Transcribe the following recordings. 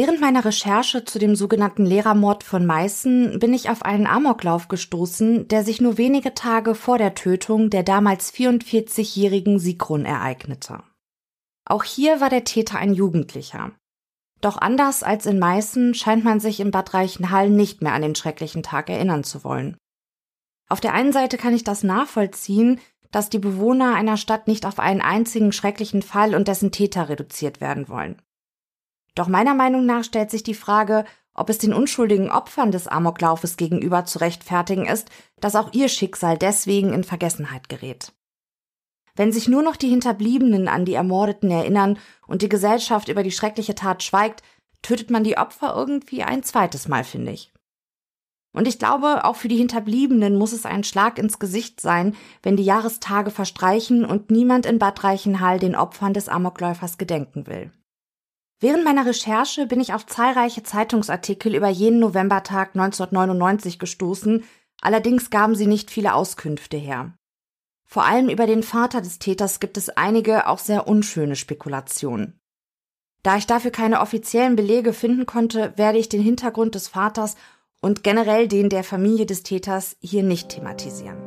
Während meiner Recherche zu dem sogenannten Lehrermord von Meißen bin ich auf einen Amoklauf gestoßen, der sich nur wenige Tage vor der Tötung der damals 44-jährigen Sigrun ereignete. Auch hier war der Täter ein Jugendlicher. Doch anders als in Meißen scheint man sich in Bad Reichenhall nicht mehr an den schrecklichen Tag erinnern zu wollen. Auf der einen Seite kann ich das nachvollziehen, dass die Bewohner einer Stadt nicht auf einen einzigen schrecklichen Fall und dessen Täter reduziert werden wollen. Doch meiner Meinung nach stellt sich die Frage, ob es den unschuldigen Opfern des Amoklaufes gegenüber zu rechtfertigen ist, dass auch ihr Schicksal deswegen in Vergessenheit gerät. Wenn sich nur noch die Hinterbliebenen an die Ermordeten erinnern und die Gesellschaft über die schreckliche Tat schweigt, tötet man die Opfer irgendwie ein zweites Mal, finde ich. Und ich glaube, auch für die Hinterbliebenen muss es ein Schlag ins Gesicht sein, wenn die Jahrestage verstreichen und niemand in Bad Reichenhall den Opfern des Amokläufers gedenken will. Während meiner Recherche bin ich auf zahlreiche Zeitungsartikel über jenen Novembertag 1999 gestoßen, allerdings gaben sie nicht viele Auskünfte her. Vor allem über den Vater des Täters gibt es einige auch sehr unschöne Spekulationen. Da ich dafür keine offiziellen Belege finden konnte, werde ich den Hintergrund des Vaters und generell den der Familie des Täters hier nicht thematisieren.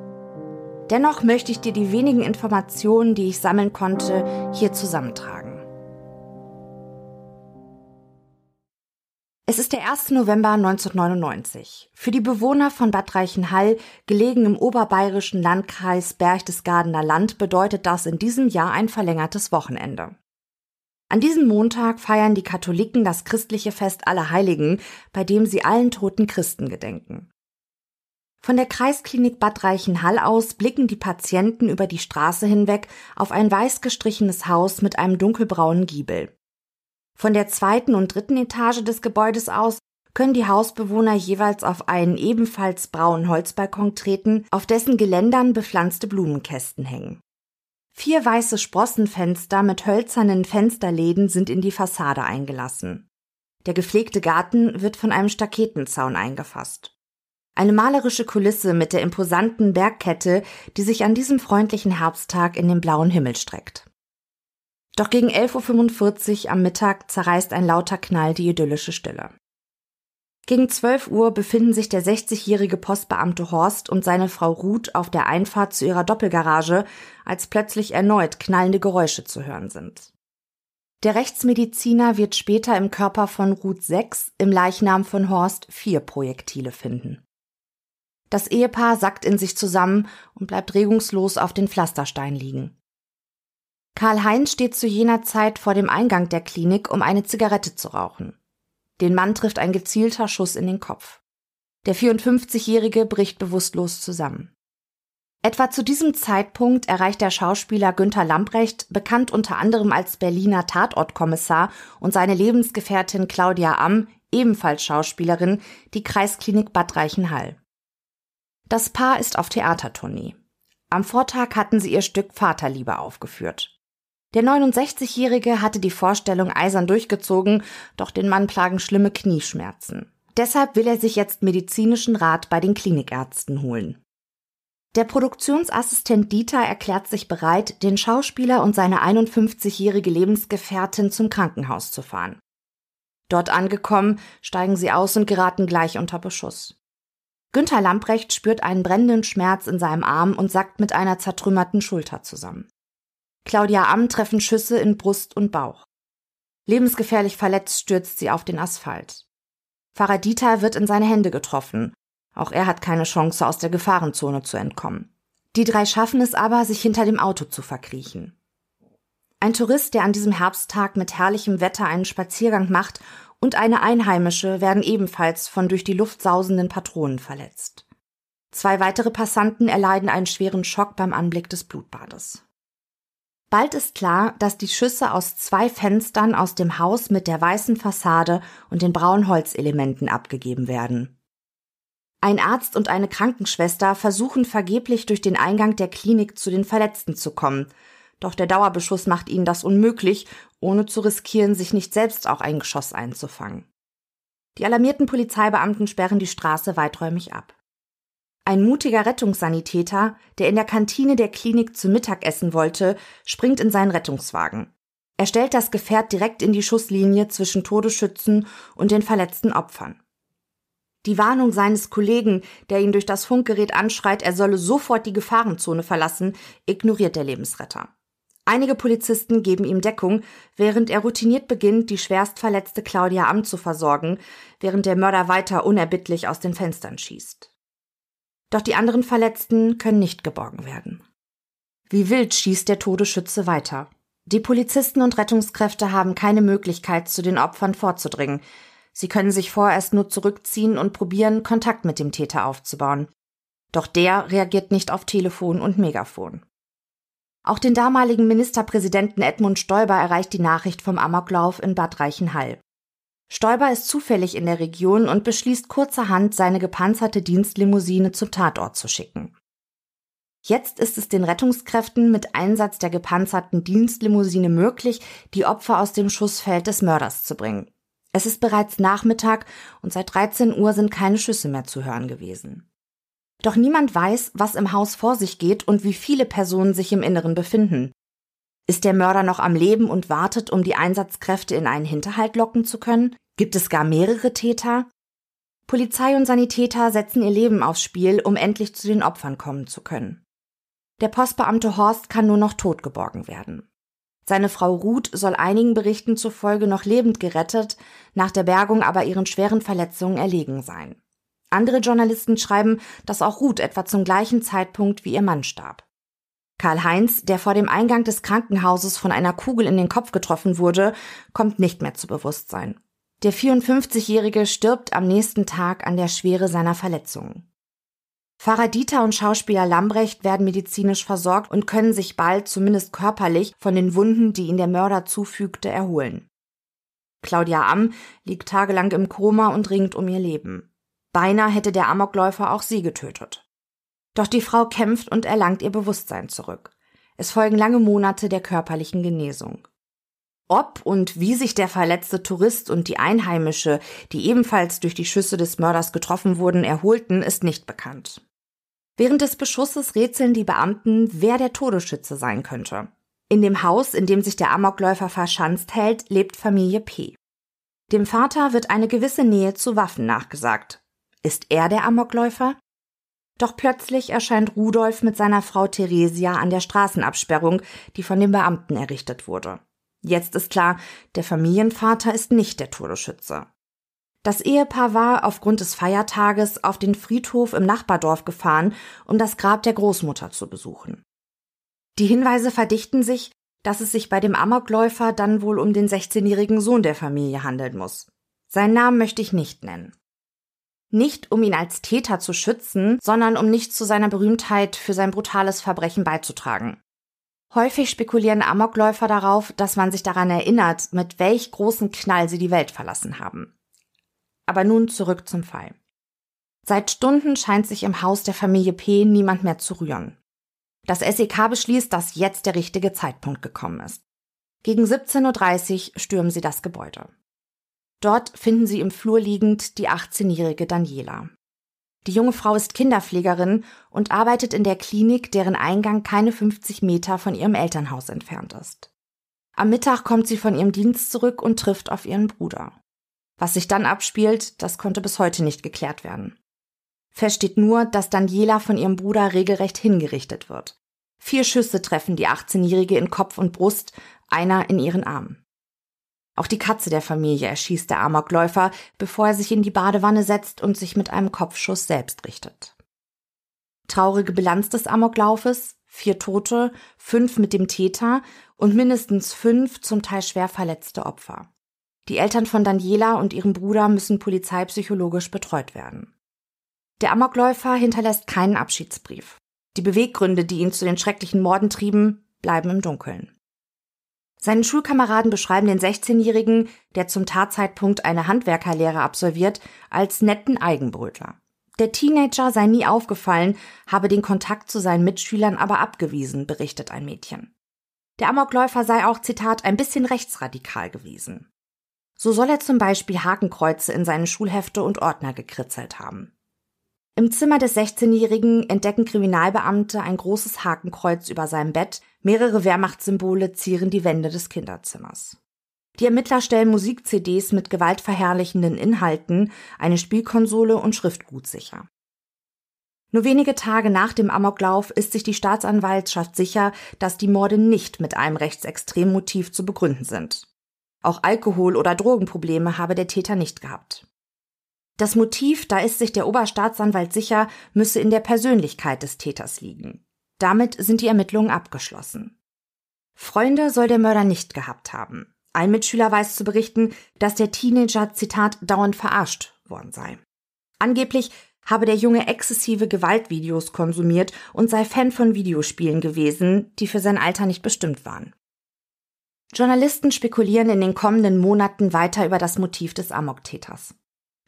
Dennoch möchte ich dir die wenigen Informationen, die ich sammeln konnte, hier zusammentragen. Es ist der 1. November 1999. Für die Bewohner von Bad Reichenhall, gelegen im oberbayerischen Landkreis Berchtesgadener Land, bedeutet das in diesem Jahr ein verlängertes Wochenende. An diesem Montag feiern die Katholiken das christliche Fest aller Heiligen, bei dem sie allen toten Christen gedenken. Von der Kreisklinik Bad Reichenhall aus blicken die Patienten über die Straße hinweg auf ein weiß gestrichenes Haus mit einem dunkelbraunen Giebel. Von der zweiten und dritten Etage des Gebäudes aus können die Hausbewohner jeweils auf einen ebenfalls braunen Holzbalkon treten, auf dessen Geländern bepflanzte Blumenkästen hängen. Vier weiße Sprossenfenster mit hölzernen Fensterläden sind in die Fassade eingelassen. Der gepflegte Garten wird von einem Staketenzaun eingefasst. Eine malerische Kulisse mit der imposanten Bergkette, die sich an diesem freundlichen Herbsttag in den blauen Himmel streckt. Doch gegen 11.45 Uhr am Mittag zerreißt ein lauter Knall die idyllische Stille. Gegen 12 Uhr befinden sich der 60-jährige Postbeamte Horst und seine Frau Ruth auf der Einfahrt zu ihrer Doppelgarage, als plötzlich erneut knallende Geräusche zu hören sind. Der Rechtsmediziner wird später im Körper von Ruth sechs, im Leichnam von Horst vier Projektile finden. Das Ehepaar sackt in sich zusammen und bleibt regungslos auf den Pflasterstein liegen. Karl-Heinz steht zu jener Zeit vor dem Eingang der Klinik, um eine Zigarette zu rauchen. Den Mann trifft ein gezielter Schuss in den Kopf. Der 54-Jährige bricht bewusstlos zusammen. Etwa zu diesem Zeitpunkt erreicht der Schauspieler Günther Lamprecht, bekannt unter anderem als Berliner Tatortkommissar, und seine Lebensgefährtin Claudia Amm, ebenfalls Schauspielerin, die Kreisklinik Bad Reichenhall. Das Paar ist auf Theatertournee. Am Vortag hatten sie ihr Stück Vaterliebe aufgeführt. Der 69-Jährige hatte die Vorstellung eisern durchgezogen, doch den Mann plagen schlimme Knieschmerzen. Deshalb will er sich jetzt medizinischen Rat bei den Klinikärzten holen. Der Produktionsassistent Dieter erklärt sich bereit, den Schauspieler und seine 51-jährige Lebensgefährtin zum Krankenhaus zu fahren. Dort angekommen, steigen sie aus und geraten gleich unter Beschuss. Günther Lamprecht spürt einen brennenden Schmerz in seinem Arm und sackt mit einer zertrümmerten Schulter zusammen. Claudia Amm treffen Schüsse in Brust und Bauch. Lebensgefährlich verletzt stürzt sie auf den Asphalt. Pfarrer Dieter wird in seine Hände getroffen. Auch er hat keine Chance, aus der Gefahrenzone zu entkommen. Die drei schaffen es aber, sich hinter dem Auto zu verkriechen. Ein Tourist, der an diesem Herbsttag mit herrlichem Wetter einen Spaziergang macht, und eine Einheimische werden ebenfalls von durch die Luft sausenden Patronen verletzt. Zwei weitere Passanten erleiden einen schweren Schock beim Anblick des Blutbades. Bald ist klar, dass die Schüsse aus zwei Fenstern aus dem Haus mit der weißen Fassade und den braunen Holzelementen abgegeben werden. Ein Arzt und eine Krankenschwester versuchen vergeblich durch den Eingang der Klinik zu den Verletzten zu kommen, doch der Dauerbeschuss macht ihnen das unmöglich, ohne zu riskieren, sich nicht selbst auch ein Geschoss einzufangen. Die alarmierten Polizeibeamten sperren die Straße weiträumig ab. Ein mutiger Rettungssanitäter, der in der Kantine der Klinik zu Mittag essen wollte, springt in seinen Rettungswagen. Er stellt das Gefährt direkt in die Schusslinie zwischen Todesschützen und den verletzten Opfern. Die Warnung seines Kollegen, der ihn durch das Funkgerät anschreit, er solle sofort die Gefahrenzone verlassen, ignoriert der Lebensretter. Einige Polizisten geben ihm Deckung, während er routiniert beginnt, die schwerst verletzte Claudia Am zu versorgen, während der Mörder weiter unerbittlich aus den Fenstern schießt. Doch die anderen Verletzten können nicht geborgen werden. Wie wild schießt der Todesschütze weiter. Die Polizisten und Rettungskräfte haben keine Möglichkeit, zu den Opfern vorzudringen. Sie können sich vorerst nur zurückziehen und probieren, Kontakt mit dem Täter aufzubauen. Doch der reagiert nicht auf Telefon und Megafon. Auch den damaligen Ministerpräsidenten Edmund Stoiber erreicht die Nachricht vom Amoklauf in Bad Reichenhall. Stoiber ist zufällig in der Region und beschließt kurzerhand, seine gepanzerte Dienstlimousine zum Tatort zu schicken. Jetzt ist es den Rettungskräften mit Einsatz der gepanzerten Dienstlimousine möglich, die Opfer aus dem Schussfeld des Mörders zu bringen. Es ist bereits Nachmittag und seit 13 Uhr sind keine Schüsse mehr zu hören gewesen. Doch niemand weiß, was im Haus vor sich geht und wie viele Personen sich im Inneren befinden. Ist der Mörder noch am Leben und wartet, um die Einsatzkräfte in einen Hinterhalt locken zu können? Gibt es gar mehrere Täter? Polizei und Sanitäter setzen ihr Leben aufs Spiel, um endlich zu den Opfern kommen zu können. Der Postbeamte Horst kann nur noch tot geborgen werden. Seine Frau Ruth soll einigen Berichten zufolge noch lebend gerettet, nach der Bergung aber ihren schweren Verletzungen erlegen sein. Andere Journalisten schreiben, dass auch Ruth etwa zum gleichen Zeitpunkt wie ihr Mann starb. Karl-Heinz, der vor dem Eingang des Krankenhauses von einer Kugel in den Kopf getroffen wurde, kommt nicht mehr zu Bewusstsein. Der 54-Jährige stirbt am nächsten Tag an der Schwere seiner Verletzungen. Pfarrer Dieter und Schauspieler Lambrecht werden medizinisch versorgt und können sich bald, zumindest körperlich, von den Wunden, die ihnen der Mörder zufügte, erholen. Claudia Amm liegt tagelang im Koma und ringt um ihr Leben. Beinahe hätte der Amokläufer auch sie getötet. Doch die Frau kämpft und erlangt ihr Bewusstsein zurück. Es folgen lange Monate der körperlichen Genesung. Ob und wie sich der verletzte Tourist und die Einheimische, die ebenfalls durch die Schüsse des Mörders getroffen wurden, erholten, ist nicht bekannt. Während des Beschusses rätseln die Beamten, wer der Todesschütze sein könnte. In dem Haus, in dem sich der Amokläufer verschanzt hält, lebt Familie P. Dem Vater wird eine gewisse Nähe zu Waffen nachgesagt. Ist er der Amokläufer? Doch plötzlich erscheint Rudolf mit seiner Frau Theresia an der Straßenabsperrung, die von den Beamten errichtet wurde. Jetzt ist klar, der Familienvater ist nicht der Todesschütze. Das Ehepaar war aufgrund des Feiertages auf den Friedhof im Nachbardorf gefahren, um das Grab der Großmutter zu besuchen. Die Hinweise verdichten sich, dass es sich bei dem Amokläufer dann wohl um den 16-jährigen Sohn der Familie handeln muss. Seinen Namen möchte ich nicht nennen. Nicht um ihn als Täter zu schützen, sondern um nicht zu seiner Berühmtheit für sein brutales Verbrechen beizutragen. Häufig spekulieren Amokläufer darauf, dass man sich daran erinnert, mit welch großen Knall sie die Welt verlassen haben. Aber nun zurück zum Fall. Seit Stunden scheint sich im Haus der Familie P. niemand mehr zu rühren. Das SEK beschließt, dass jetzt der richtige Zeitpunkt gekommen ist. Gegen 17.30 Uhr stürmen sie das Gebäude. Dort finden sie im Flur liegend die 18-jährige Daniela. Die junge Frau ist Kinderpflegerin und arbeitet in der Klinik, deren Eingang keine 50 Meter von ihrem Elternhaus entfernt ist. Am Mittag kommt sie von ihrem Dienst zurück und trifft auf ihren Bruder. Was sich dann abspielt, das konnte bis heute nicht geklärt werden. Fest steht nur, dass Daniela von ihrem Bruder regelrecht hingerichtet wird. Vier Schüsse treffen die 18-Jährige in Kopf und Brust, einer in ihren Arm. Auch die Katze der Familie erschießt der Amokläufer, bevor er sich in die Badewanne setzt und sich mit einem Kopfschuss selbst richtet. Traurige Bilanz des Amoklaufes, vier Tote, fünf mit dem Täter und mindestens fünf zum Teil schwer verletzte Opfer. Die Eltern von Daniela und ihrem Bruder müssen polizeipsychologisch betreut werden. Der Amokläufer hinterlässt keinen Abschiedsbrief. Die Beweggründe, die ihn zu den schrecklichen Morden trieben, bleiben im Dunkeln. Seine Schulkameraden beschreiben den 16-Jährigen, der zum Tatzeitpunkt eine Handwerkerlehre absolviert, als netten Eigenbrötler. Der Teenager sei nie aufgefallen, habe den Kontakt zu seinen Mitschülern aber abgewiesen, berichtet ein Mädchen. Der Amokläufer sei auch, Zitat, ein bisschen rechtsradikal gewesen. So soll er zum Beispiel Hakenkreuze in seine Schulhefte und Ordner gekritzelt haben. Im Zimmer des 16-Jährigen entdecken Kriminalbeamte ein großes Hakenkreuz über seinem Bett, mehrere Wehrmachtssymbole zieren die Wände des Kinderzimmers. Die Ermittler stellen Musik-CDs mit gewaltverherrlichenden Inhalten, eine Spielkonsole und Schriftgut sicher. Nur wenige Tage nach dem Amoklauf ist sich die Staatsanwaltschaft sicher, dass die Morde nicht mit einem rechtsextremen Motiv zu begründen sind. Auch Alkohol- oder Drogenprobleme habe der Täter nicht gehabt. Das Motiv, da ist sich der Oberstaatsanwalt sicher, müsse in der Persönlichkeit des Täters liegen. Damit sind die Ermittlungen abgeschlossen. Freunde soll der Mörder nicht gehabt haben. Ein Mitschüler weiß zu berichten, dass der Teenager, Zitat, dauernd verarscht worden sei. Angeblich habe der Junge exzessive Gewaltvideos konsumiert und sei Fan von Videospielen gewesen, die für sein Alter nicht bestimmt waren. Journalisten spekulieren in den kommenden Monaten weiter über das Motiv des Amoktäters.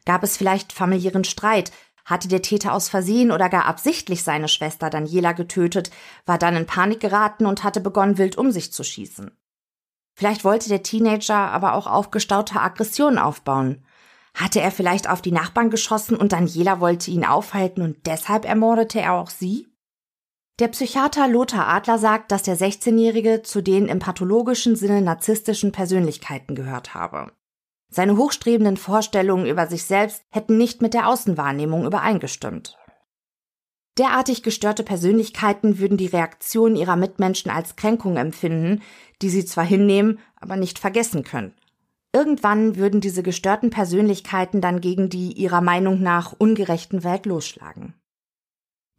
Gab es vielleicht familiären Streit? Hatte der Täter aus Versehen oder gar absichtlich seine Schwester Daniela getötet, war dann in Panik geraten und hatte begonnen, wild um sich zu schießen? Vielleicht wollte der Teenager aber auch aufgestaute Aggressionen aufbauen. Hatte er vielleicht auf die Nachbarn geschossen und Daniela wollte ihn aufhalten und deshalb ermordete er auch sie? Der Psychiater Lothar Adler sagt, dass der 16-Jährige zu den im pathologischen Sinne narzisstischen Persönlichkeiten gehört habe. Seine hochstrebenden Vorstellungen über sich selbst hätten nicht mit der Außenwahrnehmung übereingestimmt. Derartig gestörte Persönlichkeiten würden die Reaktion ihrer Mitmenschen als Kränkung empfinden, die sie zwar hinnehmen, aber nicht vergessen können. Irgendwann würden diese gestörten Persönlichkeiten dann gegen die ihrer Meinung nach ungerechten Welt losschlagen.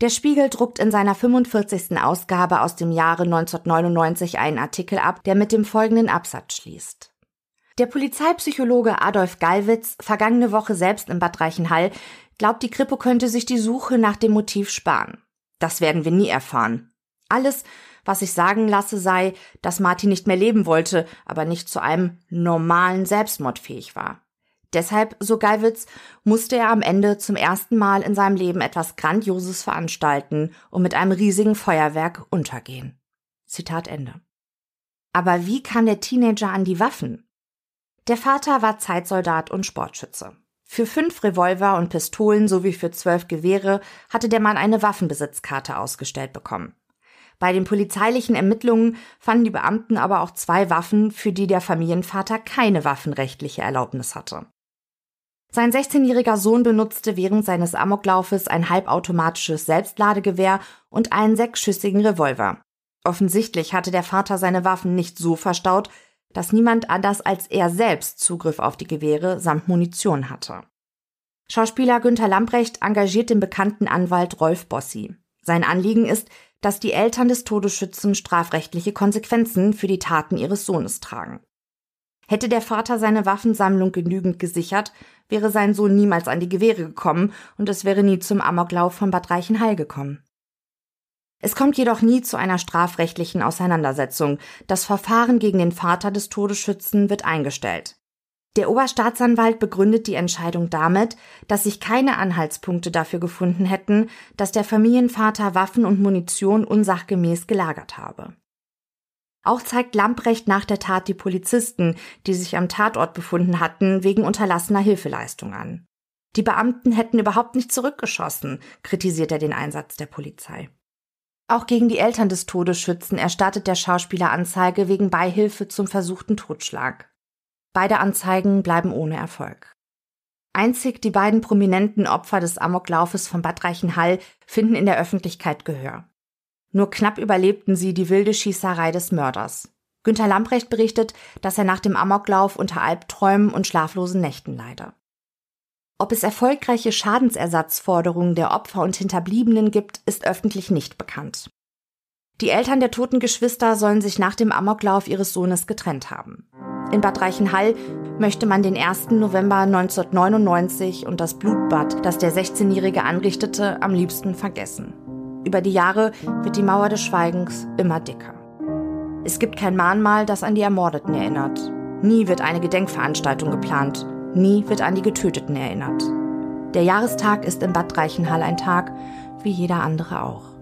Der Spiegel druckt in seiner 45. Ausgabe aus dem Jahre 1999 einen Artikel ab, der mit dem folgenden Absatz schließt. Der Polizeipsychologe Adolf Gallwitz, vergangene Woche selbst in Bad Reichenhall, glaubt, die Kripo könnte sich die Suche nach dem Motiv sparen. Das werden wir nie erfahren. Alles, was ich sagen lasse, sei, dass Martin nicht mehr leben wollte, aber nicht zu einem normalen Selbstmord fähig war. Deshalb, so Gallwitz, musste er am Ende zum ersten Mal in seinem Leben etwas Grandioses veranstalten und mit einem riesigen Feuerwerk untergehen. Zitat Ende. Aber wie kam der Teenager an die Waffen? Der Vater war Zeitsoldat und Sportschütze. Für fünf Revolver und Pistolen sowie für zwölf Gewehre hatte der Mann eine Waffenbesitzkarte ausgestellt bekommen. Bei den polizeilichen Ermittlungen fanden die Beamten aber auch zwei Waffen, für die der Familienvater keine waffenrechtliche Erlaubnis hatte. Sein 16-jähriger Sohn benutzte während seines Amoklaufes ein halbautomatisches Selbstladegewehr und einen sechsschüssigen Revolver. Offensichtlich hatte der Vater seine Waffen nicht so verstaut, dass niemand anders als er selbst Zugriff auf die Gewehre samt Munition hatte. Schauspieler Günther Lamprecht engagiert den bekannten Anwalt Rolf Bossi. Sein Anliegen ist, dass die Eltern des Todesschützen strafrechtliche Konsequenzen für die Taten ihres Sohnes tragen. Hätte der Vater seine Waffensammlung genügend gesichert, wäre sein Sohn niemals an die Gewehre gekommen und es wäre nie zum Amoklauf von Bad Reichenhall gekommen. Es kommt jedoch nie zu einer strafrechtlichen Auseinandersetzung. Das Verfahren gegen den Vater des Todesschützen wird eingestellt. Der Oberstaatsanwalt begründet die Entscheidung damit, dass sich keine Anhaltspunkte dafür gefunden hätten, dass der Familienvater Waffen und Munition unsachgemäß gelagert habe. Auch zeigt Lamprecht nach der Tat die Polizisten, die sich am Tatort befunden hatten, wegen unterlassener Hilfeleistung an. Die Beamten hätten überhaupt nicht zurückgeschossen, kritisiert er den Einsatz der Polizei. Auch gegen die Eltern des Todesschützen erstattet der Schauspieler Anzeige wegen Beihilfe zum versuchten Totschlag. Beide Anzeigen bleiben ohne Erfolg. Einzig die beiden prominenten Opfer des Amoklaufes von Bad Reichenhall finden in der Öffentlichkeit Gehör. Nur knapp überlebten sie die wilde Schießerei des Mörders. Günter Lamprecht berichtet, dass er nach dem Amoklauf unter Albträumen und schlaflosen Nächten leide. Ob es erfolgreiche Schadensersatzforderungen der Opfer und Hinterbliebenen gibt, ist öffentlich nicht bekannt. Die Eltern der toten Geschwister sollen sich nach dem Amoklauf ihres Sohnes getrennt haben. In Bad Reichenhall möchte man den 1. November 1999 und das Blutbad, das der 16-Jährige anrichtete, am liebsten vergessen. Über die Jahre wird die Mauer des Schweigens immer dicker. Es gibt kein Mahnmal, das an die Ermordeten erinnert. Nie wird eine Gedenkveranstaltung geplant. Nie wird an die Getöteten erinnert. Der Jahrestag ist in Bad Reichenhall ein Tag, wie jeder andere auch.